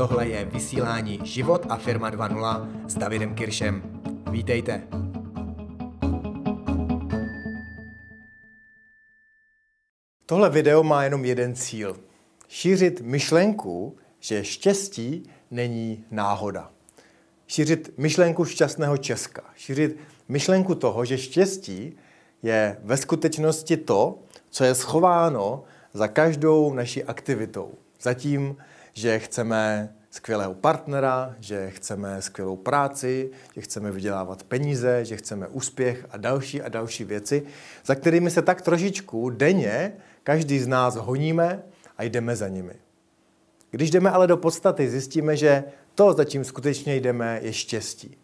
Tohle je vysílání Život a firma 2.0 s Davidem Kiršem. Vítejte. Tohle video má jenom jeden cíl. Šířit myšlenku, že štěstí není náhoda. Šířit myšlenku šťastného Česka. Šířit myšlenku toho, že štěstí je ve skutečnosti to, co je schováno za každou naší aktivitou. Zatím, že chceme skvělého partnera, že chceme skvělou práci, že chceme vydělávat peníze, že chceme úspěch a další a další věci, za kterými se tak trošičku denně každý z nás honíme a jdeme za nimi. Když jdeme ale do podstaty, zjistíme, že to, za čím skutečně jdeme, je štěstí.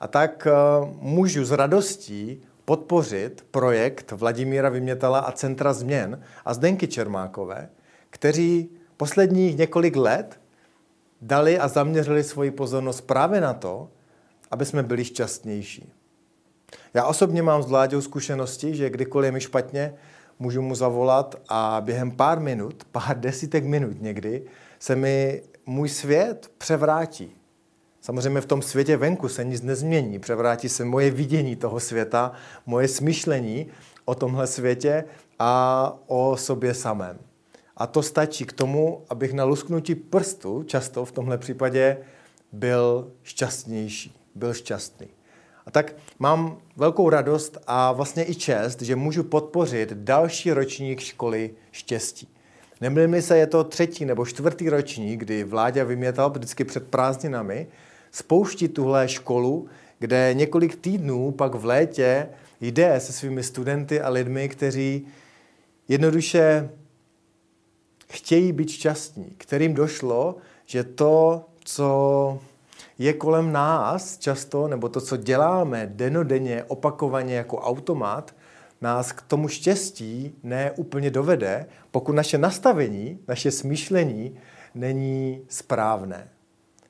A tak uh, můžu s radostí podpořit projekt Vladimíra Vymětala a Centra změn a Zdenky Čermákové, kteří posledních několik let dali a zaměřili svoji pozornost právě na to, aby jsme byli šťastnější. Já osobně mám s Vláďou zkušenosti, že kdykoliv je mi špatně, můžu mu zavolat a během pár minut, pár desítek minut někdy, se mi můj svět převrátí. Samozřejmě v tom světě venku se nic nezmění. Převrátí se moje vidění toho světa, moje smýšlení o tomhle světě a o sobě samém. A to stačí k tomu, abych na lusknutí prstu, často v tomhle případě, byl šťastnější, byl šťastný. A tak mám velkou radost a vlastně i čest, že můžu podpořit další ročník školy štěstí. Nemlím se, je to třetí nebo čtvrtý ročník, kdy vládě vymětal vždycky před prázdninami, spouští tuhle školu, kde několik týdnů pak v létě jde se svými studenty a lidmi, kteří jednoduše chtějí být šťastní, kterým došlo, že to, co je kolem nás často, nebo to, co děláme denodenně, opakovaně jako automat, nás k tomu štěstí ne úplně dovede, pokud naše nastavení, naše smýšlení není správné.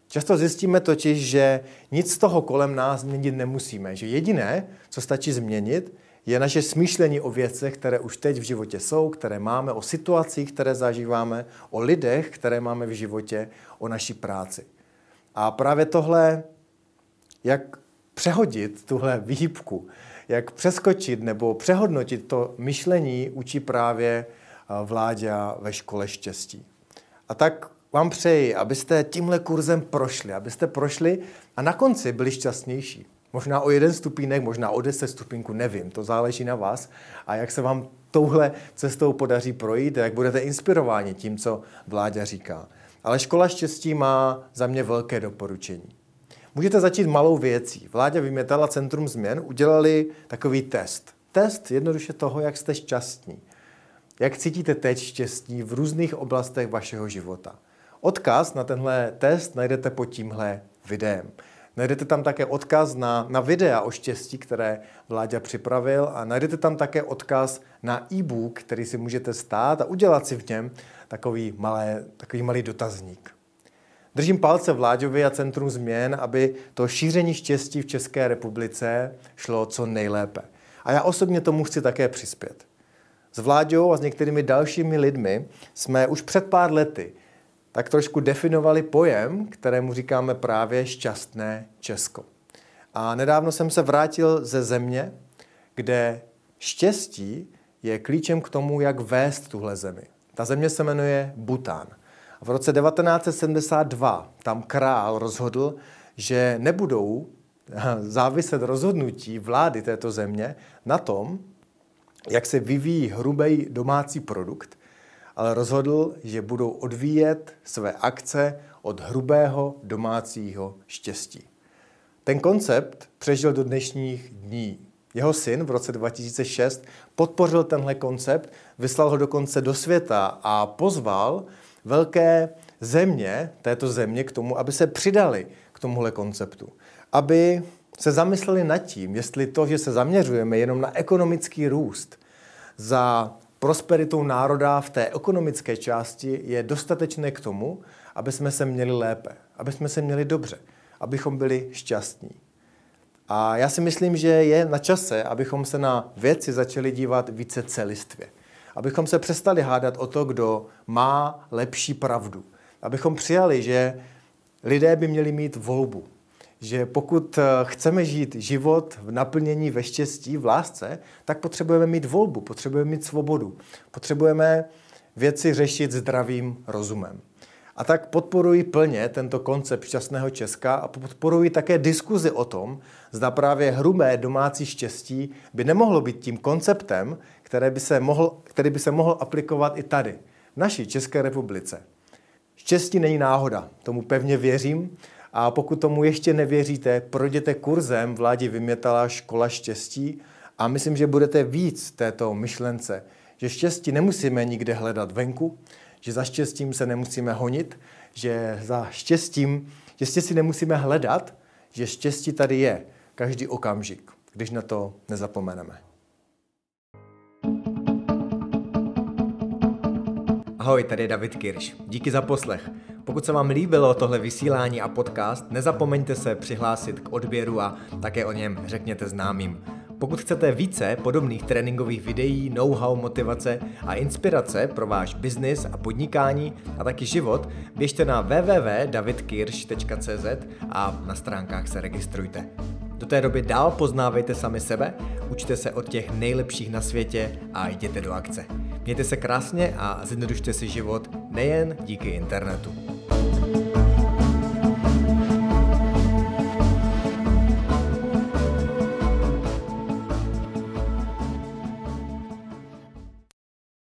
Často zjistíme totiž, že nic z toho kolem nás změnit nemusíme, že jediné, co stačí změnit, je naše smýšlení o věcech, které už teď v životě jsou, které máme, o situacích, které zažíváme, o lidech, které máme v životě, o naší práci. A právě tohle, jak přehodit tuhle výhybku, jak přeskočit nebo přehodnotit to myšlení, učí právě vládě ve škole štěstí. A tak vám přeji, abyste tímhle kurzem prošli, abyste prošli a na konci byli šťastnější. Možná o jeden stupínek, možná o deset stupínků, nevím, to záleží na vás a jak se vám touhle cestou podaří projít a jak budete inspirováni tím, co vládě říká. Ale škola štěstí má za mě velké doporučení. Můžete začít malou věcí. Vládě Vymětala Centrum změn udělali takový test. Test jednoduše toho, jak jste šťastní. Jak cítíte teď štěstí v různých oblastech vašeho života. Odkaz na tenhle test najdete pod tímhle videem. Najdete tam také odkaz na, na videa o štěstí, které Vláďa připravil a najdete tam také odkaz na e-book, který si můžete stát a udělat si v něm takový, malé, takový malý dotazník. Držím palce Vláďovi a Centrum změn, aby to šíření štěstí v České republice šlo co nejlépe. A já osobně tomu chci také přispět. S Vláďou a s některými dalšími lidmi jsme už před pár lety tak trošku definovali pojem, kterému říkáme právě šťastné Česko. A nedávno jsem se vrátil ze země, kde štěstí je klíčem k tomu, jak vést tuhle zemi. Ta země se jmenuje Bután. V roce 1972 tam král rozhodl, že nebudou záviset rozhodnutí vlády této země na tom, jak se vyvíjí hrubý domácí produkt, ale rozhodl, že budou odvíjet své akce od hrubého domácího štěstí. Ten koncept přežil do dnešních dní. Jeho syn v roce 2006 podpořil tenhle koncept, vyslal ho dokonce do světa a pozval velké země této země k tomu, aby se přidali k tomuhle konceptu. Aby se zamysleli nad tím, jestli to, že se zaměřujeme jenom na ekonomický růst, za prosperitou národa v té ekonomické části je dostatečné k tomu, aby jsme se měli lépe, aby jsme se měli dobře, abychom byli šťastní. A já si myslím, že je na čase, abychom se na věci začali dívat více celistvě. Abychom se přestali hádat o to, kdo má lepší pravdu. Abychom přijali, že lidé by měli mít volbu. Že pokud eh, chceme žít život v naplnění ve štěstí, v lásce, tak potřebujeme mít volbu, potřebujeme mít svobodu. Potřebujeme věci řešit zdravým rozumem. A tak podporuji plně tento koncept šťastného Česka a podporuji také diskuzi o tom, zda právě hrubé domácí štěstí by nemohlo být tím konceptem, který by se mohl, který by se mohl aplikovat i tady, v naší České republice. Štěstí není náhoda, tomu pevně věřím a pokud tomu ještě nevěříte, projděte kurzem Vládi Vymětala škola štěstí a myslím, že budete víc této myšlence, že štěstí nemusíme nikde hledat venku, že za štěstím se nemusíme honit, že za štěstím, že štěstí nemusíme hledat, že štěstí tady je každý okamžik, když na to nezapomeneme. Ahoj, tady je David Kirš. Díky za poslech. Pokud se vám líbilo tohle vysílání a podcast, nezapomeňte se přihlásit k odběru a také o něm řekněte známým. Pokud chcete více podobných tréninkových videí, know-how, motivace a inspirace pro váš biznis a podnikání a taky život, běžte na www.davidkirsch.cz a na stránkách se registrujte. Do té doby dál poznávejte sami sebe, učte se od těch nejlepších na světě a jděte do akce. Mějte se krásně a zjednodušte si život nejen díky internetu.